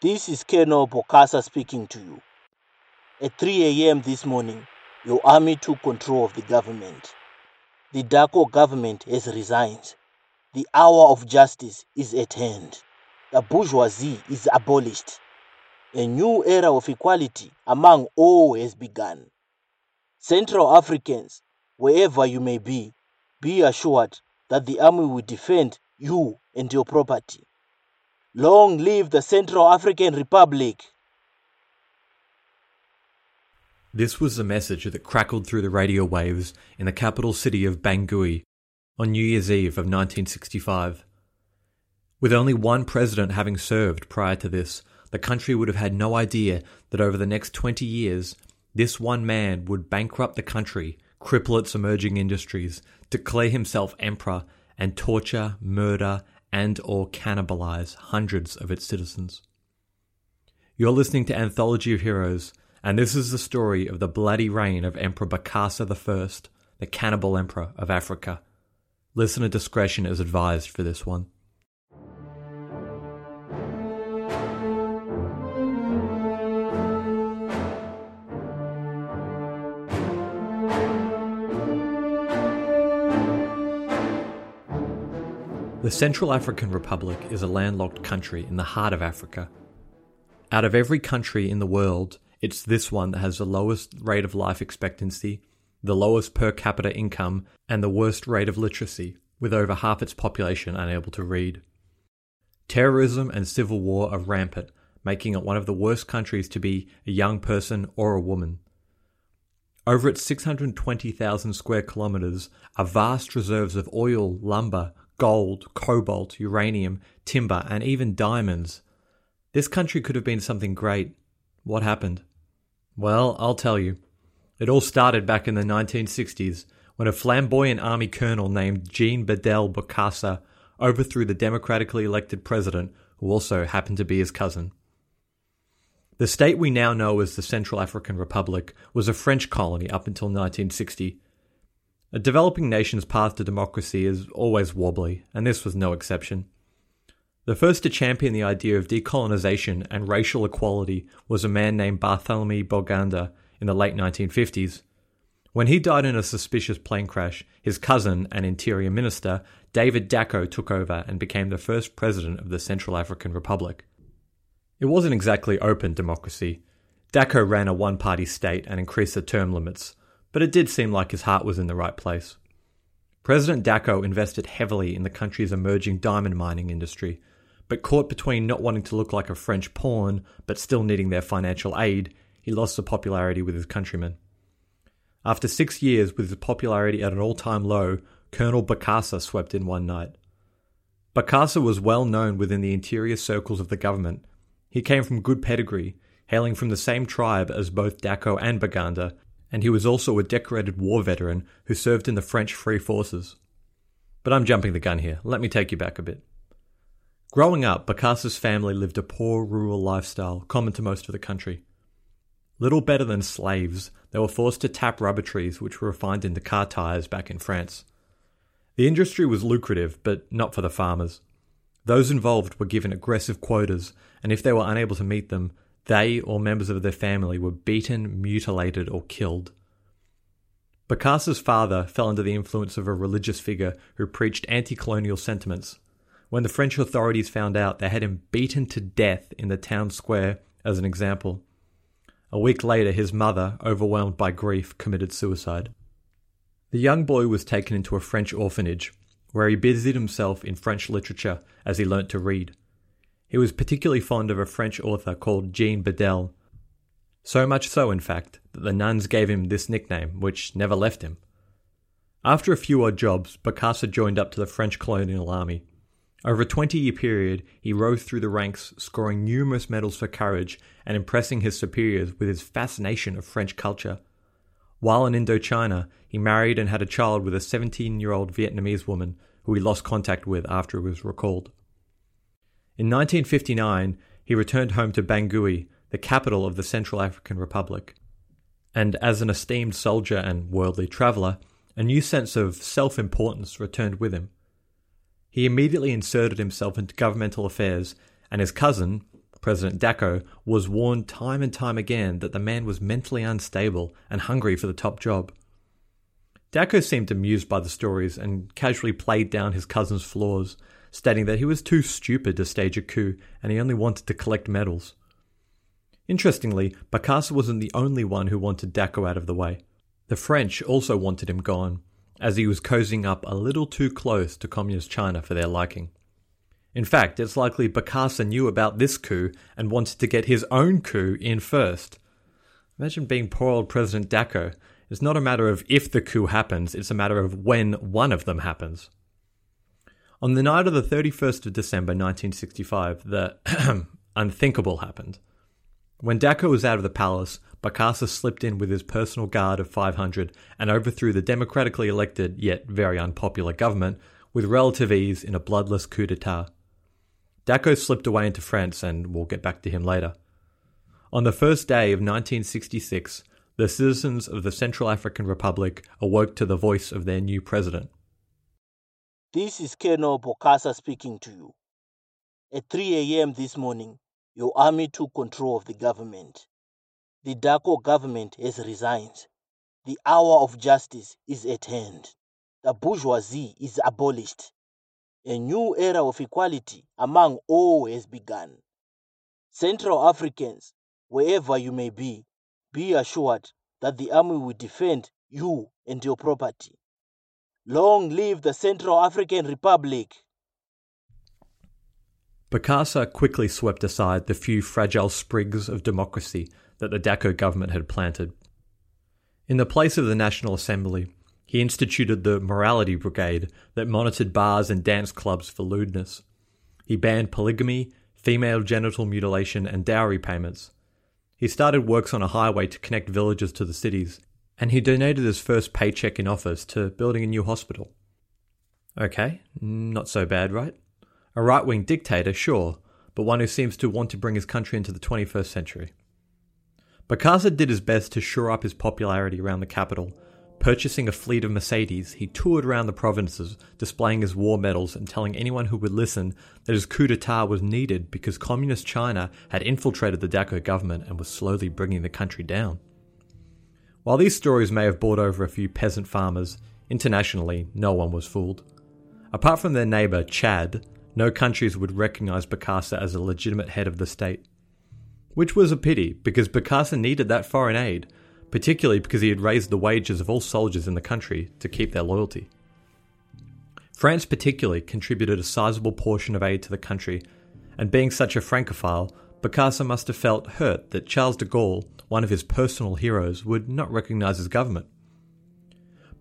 This is Keno Bokassa speaking to you. At 3 a.m. this morning, your army took control of the government. The Dacko government has resigned. The hour of justice is at hand. The bourgeoisie is abolished. A new era of equality among all has begun. Central Africans, wherever you may be, be assured that the army will defend you and your property. Long live the Central African Republic! This was the message that crackled through the radio waves in the capital city of Bangui on New Year's Eve of 1965. With only one president having served prior to this, the country would have had no idea that over the next 20 years, this one man would bankrupt the country, cripple its emerging industries, declare himself emperor, and torture, murder, and or cannibalize hundreds of its citizens. You're listening to Anthology of Heroes, and this is the story of the bloody reign of Emperor Bokassa I, the cannibal emperor of Africa. Listener discretion is advised for this one. The Central African Republic is a landlocked country in the heart of Africa. Out of every country in the world, it's this one that has the lowest rate of life expectancy, the lowest per capita income, and the worst rate of literacy, with over half its population unable to read. Terrorism and civil war are rampant, making it one of the worst countries to be a young person or a woman. Over its 620,000 square kilometres are vast reserves of oil, lumber, gold, cobalt, uranium, timber, and even diamonds. This country could have been something great. What happened? Well, I'll tell you. It all started back in the 1960s when a flamboyant army colonel named Jean Bedel Bokassa overthrew the democratically elected president, who also happened to be his cousin. The state we now know as the Central African Republic was a French colony up until 1960. A developing nation's path to democracy is always wobbly, and this was no exception. The first to champion the idea of decolonization and racial equality was a man named Barthélemy Boganda in the late 1950s. When he died in a suspicious plane crash, his cousin and interior minister, David Dacko, took over and became the first president of the Central African Republic. It wasn't exactly open democracy. Dacko ran a one party state and increased the term limits, but it did seem like his heart was in the right place. President Dacko invested heavily in the country's emerging diamond mining industry, but caught between not wanting to look like a French pawn but still needing their financial aid, he lost the popularity with his countrymen. After six years with his popularity at an all time low, Colonel Bokassa swept in one night. Bokassa was well known within the interior circles of the government. He came from good pedigree, hailing from the same tribe as both Dacko and Boganda, and he was also a decorated war veteran who served in the French Free Forces. But I'm jumping the gun here. Let me take you back a bit. Growing up, Bokassa's family lived a poor rural lifestyle common to most of the country. Little better than slaves, they were forced to tap rubber trees which were refined into car tyres back in France. The industry was lucrative, but not for the farmers. Those involved were given aggressive quotas, and if they were unable to meet them, they or members of their family were beaten, mutilated, or killed. Bokassa's father fell under the influence of a religious figure who preached anti colonial sentiments when the French authorities found out, they had him beaten to death in the town square as an example. A week later, his mother, overwhelmed by grief, committed suicide. The young boy was taken into a French orphanage, where he busied himself in French literature as he learnt to read. He was particularly fond of a French author called Jean Bedel. So much so, in fact, that the nuns gave him this nickname, which never left him. After a few odd jobs, Bokassa joined up to the French colonial army over a 20 year period, he rose through the ranks, scoring numerous medals for courage and impressing his superiors with his fascination of French culture. While in Indochina, he married and had a child with a 17 year old Vietnamese woman who he lost contact with after he was recalled. In 1959, he returned home to Bangui, the capital of the Central African Republic. And as an esteemed soldier and worldly traveller, a new sense of self importance returned with him. He immediately inserted himself into governmental affairs, and his cousin, President Dacko, was warned time and time again that the man was mentally unstable and hungry for the top job. Dacko seemed amused by the stories and casually played down his cousin's flaws, stating that he was too stupid to stage a coup and he only wanted to collect medals. Interestingly, Bokassa wasn't the only one who wanted Dacko out of the way. The French also wanted him gone, as he was cozying up a little too close to Communist China for their liking. In fact, it's likely Bokassa knew about this coup and wanted to get his own coup in first. Imagine being poor old President Dacko. It's not a matter of if the coup happens, it's a matter of when one of them happens. On the night of the 31st of December 1965, the unthinkable happened. When Dacko was out of the palace, Bokassa slipped in with his personal guard of 500 and overthrew the democratically elected yet very unpopular government with relative ease in a bloodless coup d'etat. Dacko slipped away into France, and we'll get back to him later. On the first day of 1966, the citizens of the Central African Republic awoke to the voice of their new president. This is Colonel Bokassa speaking to you. At 3 a.m. this morning, your army took control of the government. The Dacko government has resigned. The hour of justice is at hand. The bourgeoisie is abolished. A new era of equality among all has begun. Central Africans, wherever you may be, be assured that the army will defend you and your property. Long live the Central African Republic! Bokassa quickly swept aside the few fragile sprigs of democracy that the Dacko government had planted. In the place of the National Assembly, he instituted the Morality Brigade that monitored bars and dance clubs for lewdness. He banned polygamy, female genital mutilation, and dowry payments. He started works on a highway to connect villages to the cities, and he donated his first paycheck in office to building a new hospital. Okay, not so bad, right? A right wing dictator, sure, but one who seems to want to bring his country into the 21st century. Bokassa did his best to shore up his popularity around the capital. Purchasing a fleet of Mercedes, he toured around the provinces, displaying his war medals and telling anyone who would listen that his coup d'etat was needed because communist China had infiltrated the Dacko government and was slowly bringing the country down. While these stories may have bought over a few peasant farmers, internationally no one was fooled. Apart from their neighbour, Chad, no countries would recognize Bokassa as a legitimate head of the state. Which was a pity, because Bokassa needed that foreign aid, particularly because he had raised the wages of all soldiers in the country to keep their loyalty. France, particularly, contributed a sizable portion of aid to the country, and being such a Francophile, Bokassa must have felt hurt that Charles de Gaulle, one of his personal heroes, would not recognize his government.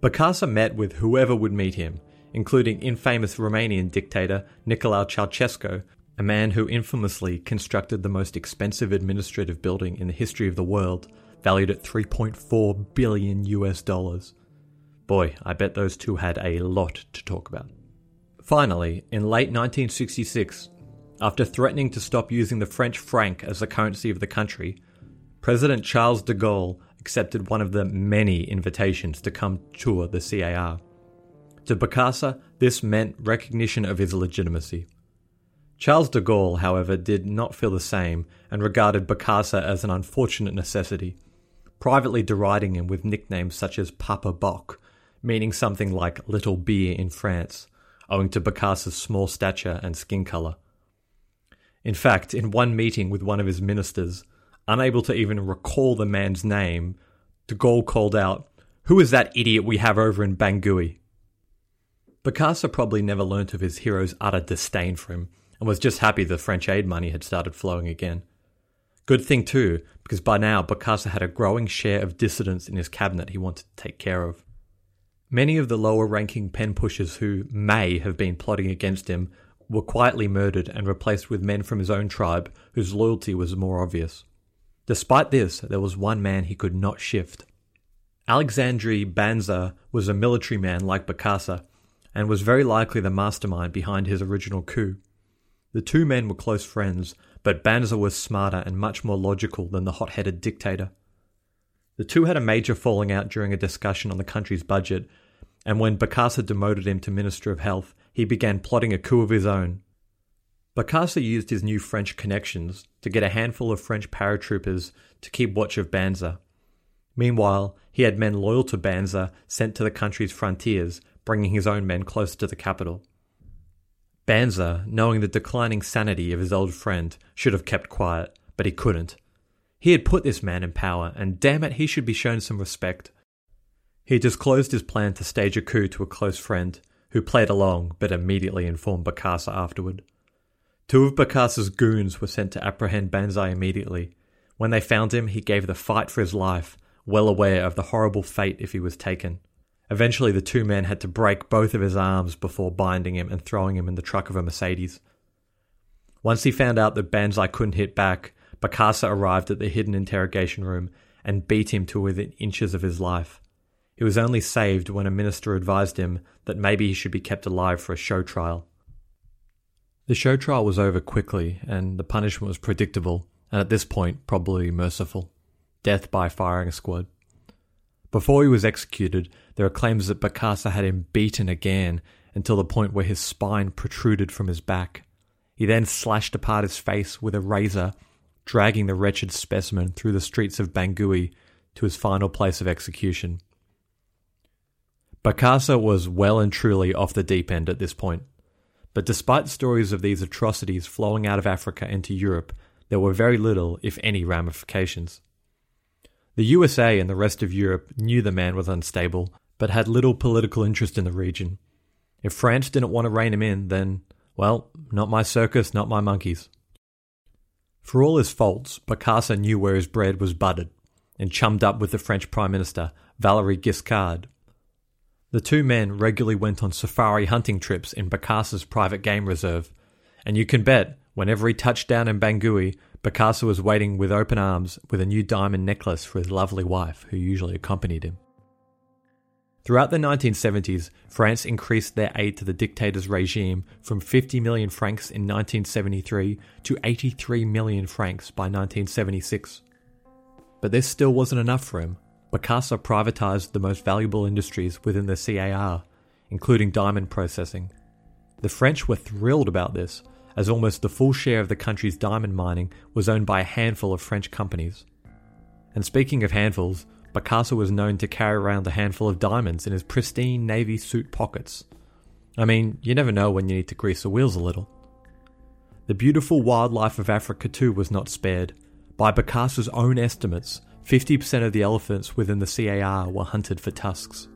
Bokassa met with whoever would meet him, including infamous Romanian dictator Nicolae Ceausescu, a man who infamously constructed the most expensive administrative building in the history of the world, valued at 3.4 billion US dollars. Boy, I bet those two had a lot to talk about. Finally, in late 1966, after threatening to stop using the French franc as the currency of the country, President Charles de Gaulle accepted one of the many invitations to come tour the CAR. To Bokassa, this meant recognition of his legitimacy. Charles de Gaulle, however, did not feel the same and regarded Bokassa as an unfortunate necessity, privately deriding him with nicknames such as Papa Bock, meaning something like little beer in France, owing to Bokassa's small stature and skin colour. In fact, in one meeting with one of his ministers, unable to even recall the man's name, de Gaulle called out, Who is that idiot we have over in Bangui? Bokassa probably never learnt of his hero's utter disdain for him and was just happy the French aid money had started flowing again. Good thing too, because by now Bokassa had a growing share of dissidents in his cabinet he wanted to take care of. Many of the lower ranking pen pushers who may have been plotting against him were quietly murdered and replaced with men from his own tribe whose loyalty was more obvious. Despite this, there was one man he could not shift. Alexandre Banza was a military man like Bokassa and was very likely the mastermind behind his original coup. The two men were close friends, but Banza was smarter and much more logical than the hot headed dictator. The two had a major falling out during a discussion on the country's budget, and when Bokassa demoted him to Minister of Health, he began plotting a coup of his own. Bokassa used his new French connections to get a handful of French paratroopers to keep watch of Banza. Meanwhile, he had men loyal to Banza sent to the country's frontiers, bringing his own men closer to the capital. Banza, knowing the declining sanity of his old friend, should have kept quiet, but he couldn't. He had put this man in power, and damn it, he should be shown some respect. He disclosed his plan to stage a coup to a close friend, who played along but immediately informed Bokassa afterward. Two of Bokassa's goons were sent to apprehend Banza immediately. When they found him, he gave the fight for his life, well aware of the horrible fate if he was taken. Eventually, the two men had to break both of his arms before binding him and throwing him in the truck of a Mercedes. Once he found out that Banza couldn't hit back, Bokassa arrived at the hidden interrogation room and beat him to within inches of his life. He was only saved when a minister advised him that maybe he should be kept alive for a show trial. The show trial was over quickly, and the punishment was predictable, and at this point, probably merciful death by firing squad. Before he was executed, there are claims that Bokassa had him beaten again until the point where his spine protruded from his back. He then slashed apart his face with a razor, dragging the wretched specimen through the streets of Bangui to his final place of execution. Bokassa was well and truly off the deep end at this point. But despite stories of these atrocities flowing out of Africa into Europe, there were very little, if any, ramifications. The USA and the rest of Europe knew the man was unstable, but had little political interest in the region. If France didn't want to rein him in, then, well, not my circus, not my monkeys. For all his faults, Bokassa knew where his bread was buttered, and chummed up with the French Prime Minister, Valéry Giscard. The two men regularly went on safari hunting trips in Bokassa's private game reserve, and you can bet, whenever he touched down in Bangui, Bokassa was waiting with open arms with a new diamond necklace for his lovely wife, who usually accompanied him. Throughout the 1970s, France increased their aid to the dictator's regime from 50 million francs in 1973 to 83 million francs by 1976. But this still wasn't enough for him. Bokassa privatized the most valuable industries within the CAR, including diamond processing. The French were thrilled about this, as almost the full share of the country's diamond mining was owned by a handful of French companies. And speaking of handfuls, Bokassa was known to carry around a handful of diamonds in his pristine navy suit pockets. I mean, you never know when you need to grease the wheels a little. The beautiful wildlife of Africa too was not spared. By Bokassa's own estimates, 50% of the elephants within the CAR were hunted for tusks.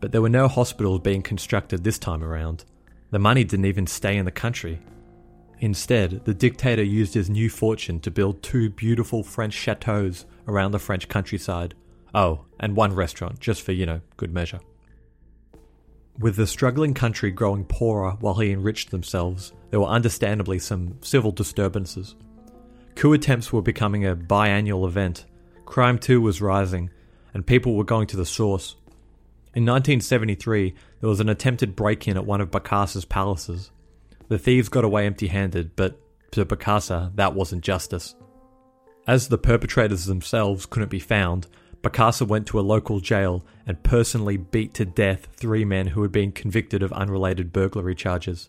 But there were no hospitals being constructed this time around. The money didn't even stay in the country. Instead, the dictator used his new fortune to build two beautiful French chateaux around the French countryside. Oh, and one restaurant, just for, you know, good measure. With the struggling country growing poorer while he enriched themselves, there were understandably some civil disturbances. Coup attempts were becoming a biannual event, crime too was rising, and people were going to the source. In 1973, there was an attempted break in at one of Bokassa's palaces. The thieves got away empty handed, but to Bokassa, that wasn't justice. As the perpetrators themselves couldn't be found, Bokassa went to a local jail and personally beat to death three men who had been convicted of unrelated burglary charges.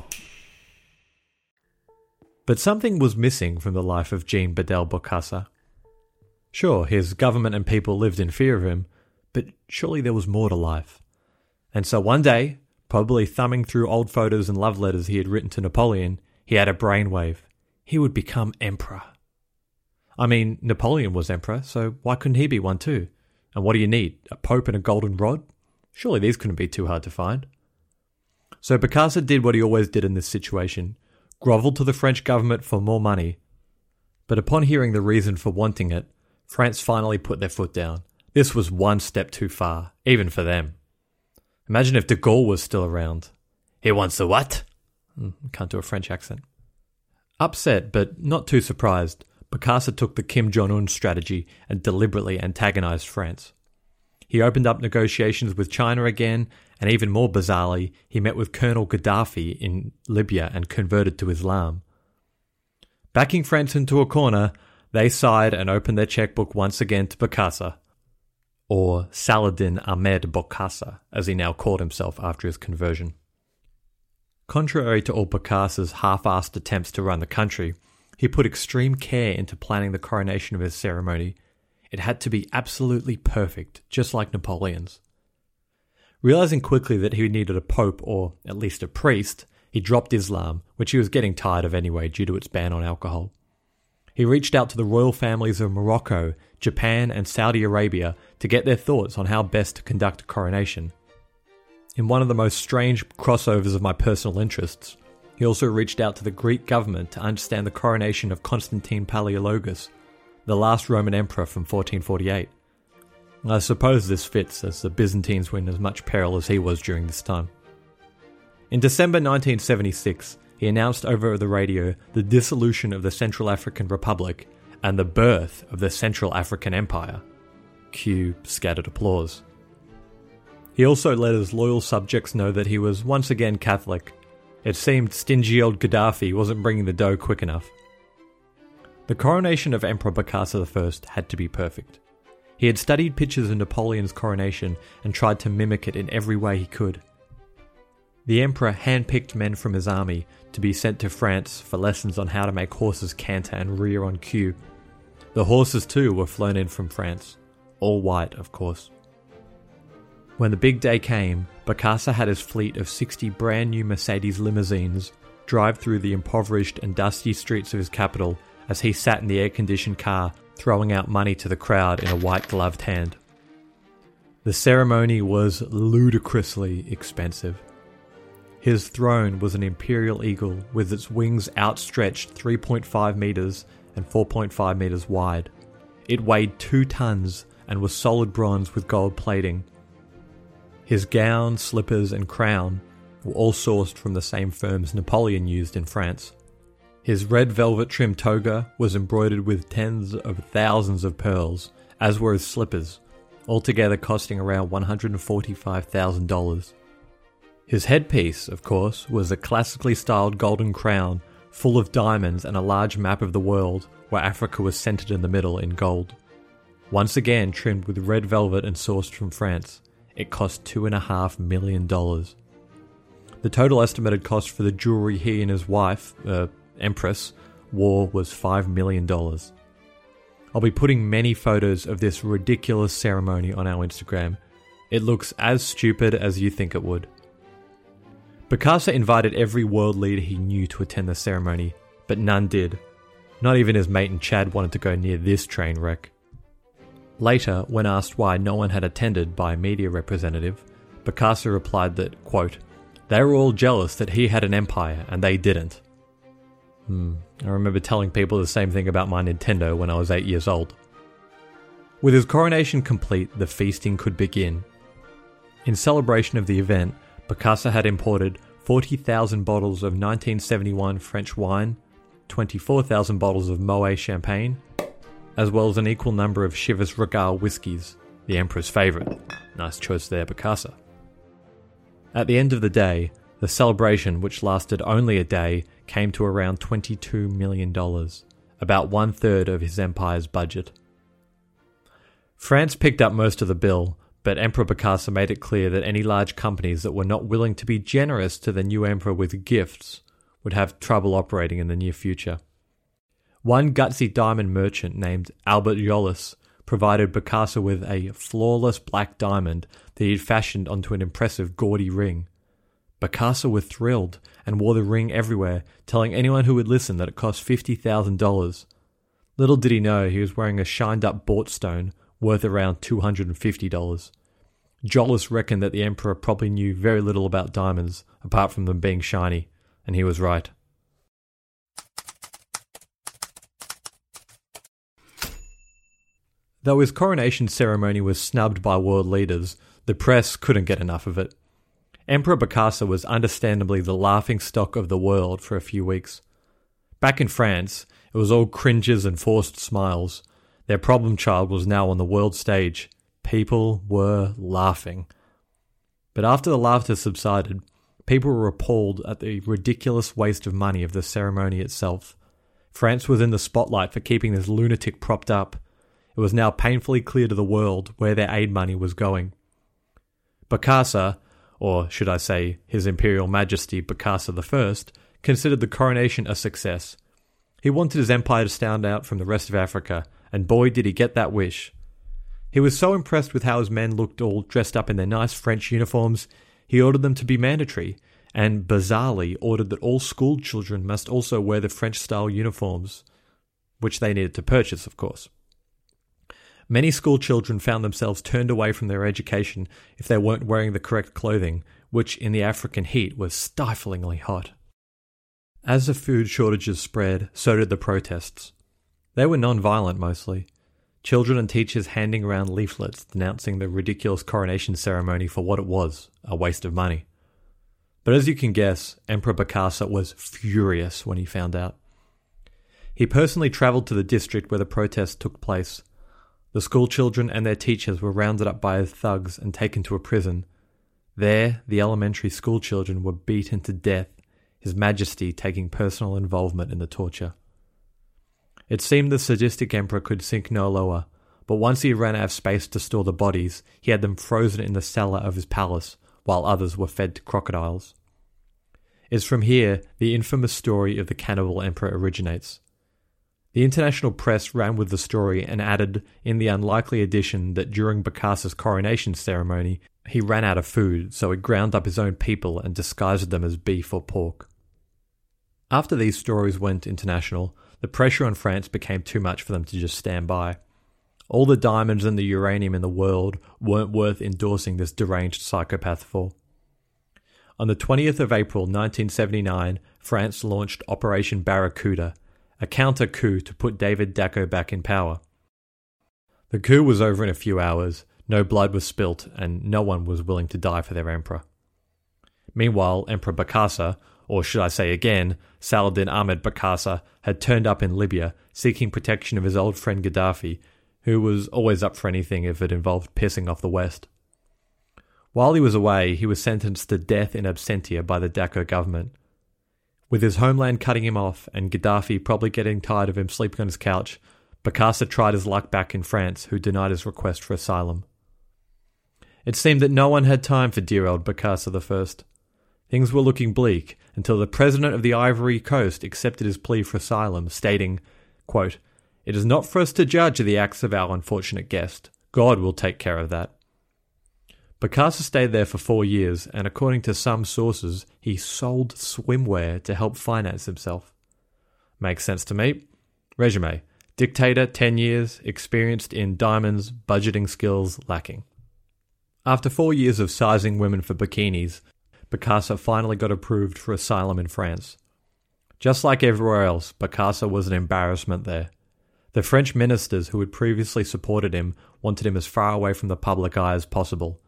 But something was missing from the life of Jean Bedel Bokassa. Sure, his government and people lived in fear of him, but surely there was more to life. And so one day, probably thumbing through old photos and love letters he had written to Napoleon, he had a brainwave. He would become emperor. I mean, Napoleon was emperor, so why couldn't he be one too? And what do you need? A pope and a golden rod? Surely these couldn't be too hard to find. So Bokassa did what he always did in this situation grovelled to the French government for more money. But upon hearing the reason for wanting it, France finally put their foot down. This was one step too far, even for them. Imagine if de Gaulle was still around. He wants the what? Hmm, can't do a French accent. Upset, but not too surprised, Bokassa took the Kim Jong un strategy and deliberately antagonized France. He opened up negotiations with China again, and even more bizarrely, he met with Colonel Gaddafi in Libya and converted to Islam. Backing France into a corner, they sighed and opened their checkbook once again to Bokassa, or Saladin Ahmed Bokassa, as he now called himself after his conversion. Contrary to all Bokassa's half assed attempts to run the country, he put extreme care into planning the coronation of his ceremony. It had to be absolutely perfect, just like Napoleon's. Realizing quickly that he needed a pope, or at least a priest, he dropped Islam, which he was getting tired of anyway due to its ban on alcohol. He reached out to the royal families of Morocco, Japan, and Saudi Arabia to get their thoughts on how best to conduct a coronation. In one of the most strange crossovers of my personal interests, he also reached out to the Greek government to understand the coronation of Constantine Palaiologos, the last Roman emperor from 1448. I suppose this fits, as the Byzantines were in as much peril as he was during this time. In December 1976, he announced over the radio the dissolution of the Central African Republic and the birth of the Central African Empire. Cue scattered applause. He also let his loyal subjects know that he was once again Catholic it seemed stingy old Gaddafi wasn't bringing the dough quick enough. The coronation of Emperor Bokassa I had to be perfect. He had studied pictures of Napoleon's coronation and tried to mimic it in every way he could. The emperor handpicked men from his army to be sent to France for lessons on how to make horses canter and rear on cue. The horses, too, were flown in from France. All white, of course. When the big day came, Bokassa had his fleet of 60 brand new Mercedes limousines drive through the impoverished and dusty streets of his capital as he sat in the air conditioned car throwing out money to the crowd in a white gloved hand. The ceremony was ludicrously expensive. His throne was an imperial eagle with its wings outstretched 3.5 metres and 4.5 metres wide. It weighed 2 tons and was solid bronze with gold plating his gown, slippers, and crown were all sourced from the same firms Napoleon used in France. His red velvet trimmed toga was embroidered with tens of thousands of pearls, as were his slippers, altogether costing around $145,000. His headpiece, of course, was a classically styled golden crown full of diamonds and a large map of the world where Africa was centered in the middle in gold. Once again trimmed with red velvet and sourced from France, it cost $2.5 million. The total estimated cost for the jewelry he and his wife, uh, Empress, war was $5 million. I'll be putting many photos of this ridiculous ceremony on our Instagram. It looks as stupid as you think it would. Bokassa invited every world leader he knew to attend the ceremony, but none did. Not even his mate and Chad wanted to go near this train wreck. Later, when asked why no one had attended by a media representative, Bokassa replied that, quote, they were all jealous that he had an empire and they didn't. Hmm, I remember telling people the same thing about my Nintendo when I was 8 years old. With his coronation complete, the feasting could begin. In celebration of the event, Bokassa had imported 40,000 bottles of 1971 French wine, 24,000 bottles of Moet champagne, as well as an equal number of Chivas Regal whiskies, the Emperor's favourite. Nice choice there, Bokassa. At the end of the day, the celebration, which lasted only a day, came to around $22 million, about one third of his empire's budget. France picked up most of the bill, but Emperor Bokassa made it clear that any large companies that were not willing to be generous to the new emperor with gifts would have trouble operating in the near future. One gutsy diamond merchant named Albert Jolis provided Bokassa with a flawless black diamond that he had fashioned onto an impressive gaudy ring. Bokassa was thrilled and wore the ring everywhere, telling anyone who would listen that it cost $50,000. Little did he know he was wearing a shined up bought stone worth around $250. Jolis reckoned that the Emperor probably knew very little about diamonds, apart from them being shiny, and he was right. Though his coronation ceremony was snubbed by world leaders, the press couldn't get enough of it. Emperor Bokassa was understandably the laughing stock of the world for a few weeks. Back in France, it was all cringes and forced smiles. Their problem child was now on the world stage. People were laughing. But after the laughter subsided, people were appalled at the ridiculous waste of money of the ceremony itself. France was in the spotlight for keeping this lunatic propped up. It was now painfully clear to the world where their aid money was going. Bokassa, or should I say His Imperial Majesty Bokassa I, considered the coronation a success. He wanted his empire to stand out from the rest of Africa, and boy did he get that wish. He was so impressed with how his men looked all dressed up in their nice French uniforms, he ordered them to be mandatory, and bizarrely ordered that all school children must also wear the French style uniforms, which they needed to purchase, of course. Many school children found themselves turned away from their education if they weren't wearing the correct clothing, which in the African heat was stiflingly hot. As the food shortages spread, so did the protests. They were non violent mostly. Children and teachers handing around leaflets denouncing the ridiculous coronation ceremony for what it was a waste of money. But as you can guess, Emperor Bokassa was furious when he found out. He personally travelled to the district where the protests took place the schoolchildren and their teachers were rounded up by thugs and taken to a prison. There, the elementary schoolchildren were beaten to death, His Majesty taking personal involvement in the torture. It seemed the sadistic emperor could sink no lower, but once he ran out of space to store the bodies, he had them frozen in the cellar of his palace, while others were fed to crocodiles. It's from here the infamous story of the cannibal emperor originates. The international press ran with the story and added in the unlikely addition that during Bokassa's coronation ceremony, he ran out of food, so he ground up his own people and disguised them as beef or pork. After these stories went international, the pressure on France became too much for them to just stand by. All the diamonds and the uranium in the world weren't worth endorsing this deranged psychopath for. On the 20th of April 1979, France launched Operation Barracuda, a counter coup to put David Dacko back in power. The coup was over in a few hours, no blood was spilt, and no one was willing to die for their emperor. Meanwhile, Emperor Bokassa, or should I say again, Saladin Ahmed Bokassa, had turned up in Libya, seeking protection of his old friend Gaddafi, who was always up for anything if it involved pissing off the West. While he was away, he was sentenced to death in absentia by the Dacko government, with his homeland cutting him off and Gaddafi probably getting tired of him sleeping on his couch, Bokassa tried his luck back in France, who denied his request for asylum. It seemed that no one had time for dear old Bokassa I. Things were looking bleak until the president of the Ivory Coast accepted his plea for asylum, stating, quote, It is not for us to judge the acts of our unfortunate guest. God will take care of that. Bokassa stayed there for four years, and according to some sources, he sold swimwear to help finance himself. Makes sense to me. Resume Dictator, 10 years, experienced in diamonds, budgeting skills lacking. After four years of sizing women for bikinis, Bokassa finally got approved for asylum in France. Just like everywhere else, Bokassa was an embarrassment there. The French ministers who had previously supported him wanted him as far away from the public eye as possible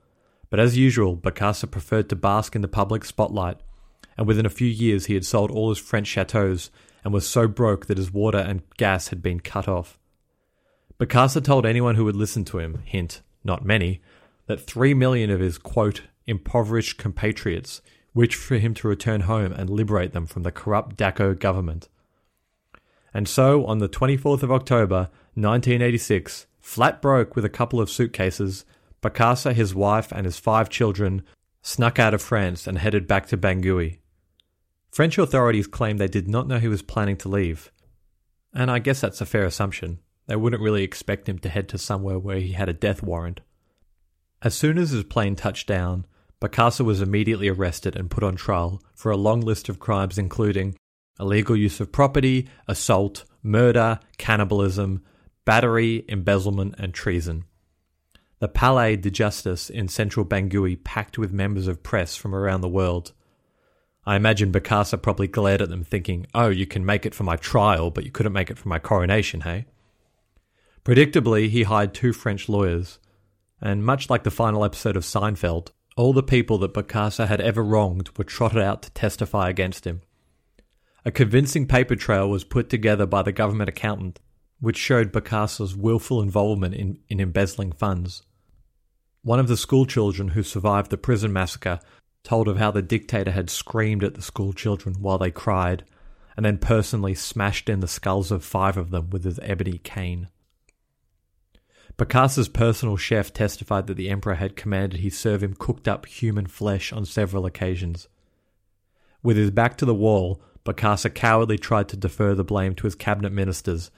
but as usual, Bokassa preferred to bask in the public spotlight, and within a few years he had sold all his French chateaux and was so broke that his water and gas had been cut off. Bokassa told anyone who would listen to him, hint, not many, that three million of his, quote, impoverished compatriots wished for him to return home and liberate them from the corrupt Dacko government. And so, on the 24th of October, 1986, flat broke with a couple of suitcases, Bokassa, his wife, and his five children snuck out of France and headed back to Bangui. French authorities claim they did not know he was planning to leave. And I guess that's a fair assumption. They wouldn't really expect him to head to somewhere where he had a death warrant. As soon as his plane touched down, Bokassa was immediately arrested and put on trial for a long list of crimes including illegal use of property, assault, murder, cannibalism, battery, embezzlement, and treason. The Palais de Justice in central Bangui packed with members of press from around the world. I imagine Bokassa probably glared at them thinking, oh, you can make it for my trial, but you couldn't make it for my coronation, hey? Predictably, he hired two French lawyers, and much like the final episode of Seinfeld, all the people that Bokassa had ever wronged were trotted out to testify against him. A convincing paper trail was put together by the government accountant, which showed Bokassa's willful involvement in, in embezzling funds. One of the schoolchildren who survived the prison massacre told of how the dictator had screamed at the schoolchildren while they cried, and then personally smashed in the skulls of five of them with his ebony cane. Bokassa's personal chef testified that the emperor had commanded he serve him cooked up human flesh on several occasions. With his back to the wall, Bokassa cowardly tried to defer the blame to his cabinet ministers,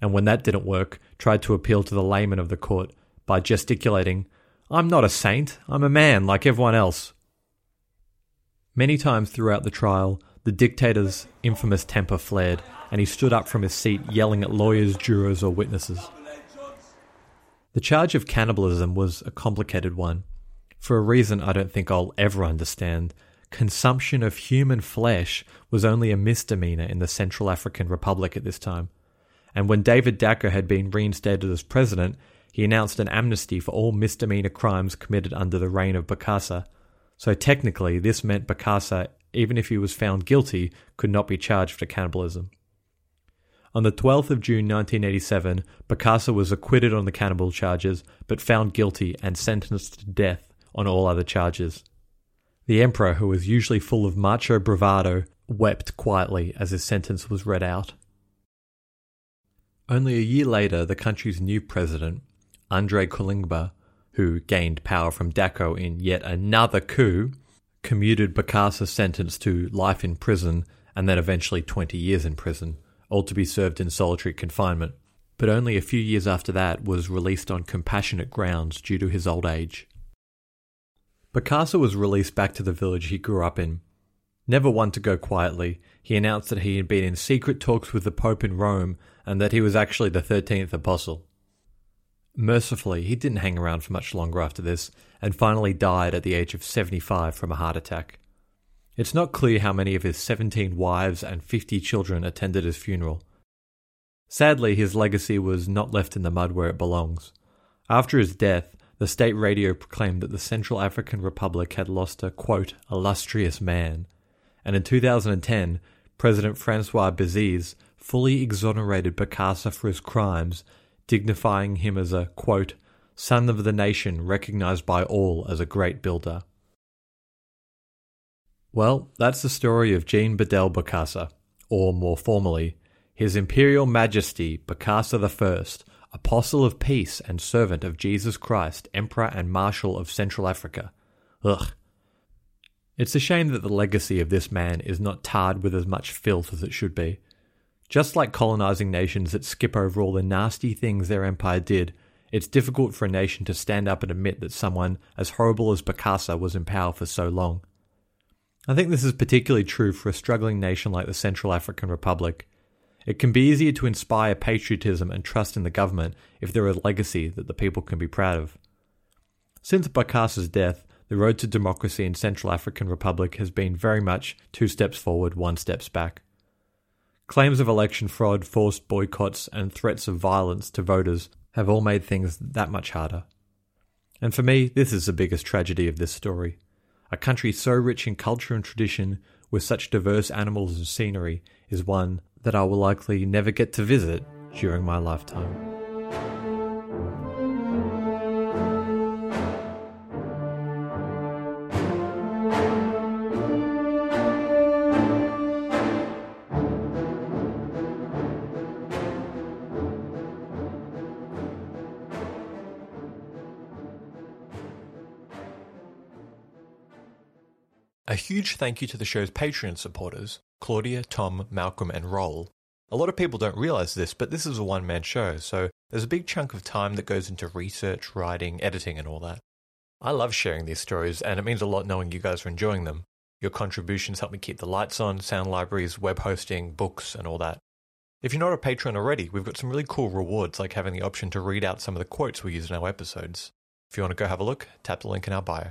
and when that didn't work, tried to appeal to the laymen of the court by gesticulating, I'm not a saint, I'm a man like everyone else. Many times throughout the trial, the dictator's infamous temper flared, and he stood up from his seat yelling at lawyers, jurors, or witnesses. The charge of cannibalism was a complicated one. For a reason I don't think I'll ever understand, consumption of human flesh was only a misdemeanor in the Central African Republic at this time. And when David Dacko had been reinstated as president, he announced an amnesty for all misdemeanor crimes committed under the reign of Bokassa. So technically, this meant Bokassa, even if he was found guilty, could not be charged for cannibalism. On the 12th of June 1987, Bokassa was acquitted on the cannibal charges, but found guilty and sentenced to death on all other charges. The emperor, who was usually full of macho bravado, wept quietly as his sentence was read out. Only a year later, the country's new president, Andre Kolingba, who gained power from Dacko in yet another coup, commuted Bokassa's sentence to life in prison and then eventually 20 years in prison, all to be served in solitary confinement. But only a few years after that was released on compassionate grounds due to his old age. Bokassa was released back to the village he grew up in. Never one to go quietly, he announced that he had been in secret talks with the Pope in Rome and that he was actually the 13th apostle. Mercifully, he didn't hang around for much longer after this, and finally died at the age of 75 from a heart attack. It's not clear how many of his 17 wives and 50 children attended his funeral. Sadly, his legacy was not left in the mud where it belongs. After his death, the state radio proclaimed that the Central African Republic had lost a, quote, illustrious man. And in 2010, President Francois Bozize fully exonerated Bokassa for his crimes, dignifying him as a, quote, son of the nation recognized by all as a great builder. Well, that's the story of Jean Bedel Bokassa, or more formally, His Imperial Majesty Bokassa I, Apostle of Peace and servant of Jesus Christ, Emperor and Marshal of Central Africa. Ugh. It's a shame that the legacy of this man is not tarred with as much filth as it should be. Just like colonizing nations that skip over all the nasty things their empire did, it's difficult for a nation to stand up and admit that someone as horrible as Bokassa was in power for so long. I think this is particularly true for a struggling nation like the Central African Republic. It can be easier to inspire patriotism and trust in the government if there is a legacy that the people can be proud of. Since Bokassa's death, the road to democracy in Central African Republic has been very much two steps forward, one steps back. Claims of election fraud, forced boycotts, and threats of violence to voters have all made things that much harder. And for me, this is the biggest tragedy of this story. A country so rich in culture and tradition, with such diverse animals and scenery, is one that I will likely never get to visit during my lifetime. Huge thank you to the show's Patreon supporters Claudia, Tom, Malcolm, and Roll. A lot of people don't realize this, but this is a one man show, so there's a big chunk of time that goes into research, writing, editing, and all that. I love sharing these stories, and it means a lot knowing you guys are enjoying them. Your contributions help me keep the lights on, sound libraries, web hosting, books, and all that. If you're not a patron already, we've got some really cool rewards like having the option to read out some of the quotes we use in our episodes. If you want to go have a look, tap the link in our bio.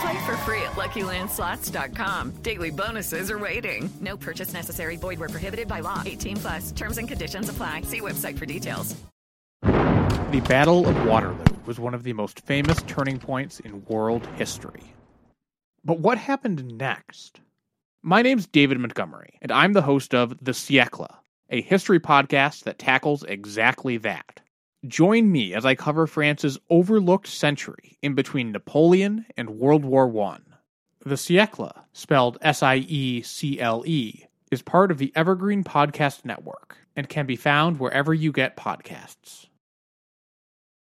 Play for free at LuckyLandSlots.com. Daily bonuses are waiting. No purchase necessary. Void where prohibited by law. 18 plus. Terms and conditions apply. See website for details. The Battle of Waterloo was one of the most famous turning points in world history. But what happened next? My name's David Montgomery, and I'm the host of The Siècle, a history podcast that tackles exactly that. Join me as I cover France's overlooked century in between Napoleon and World War I. The Siècle, spelled S I E C L E, is part of the Evergreen Podcast Network and can be found wherever you get podcasts.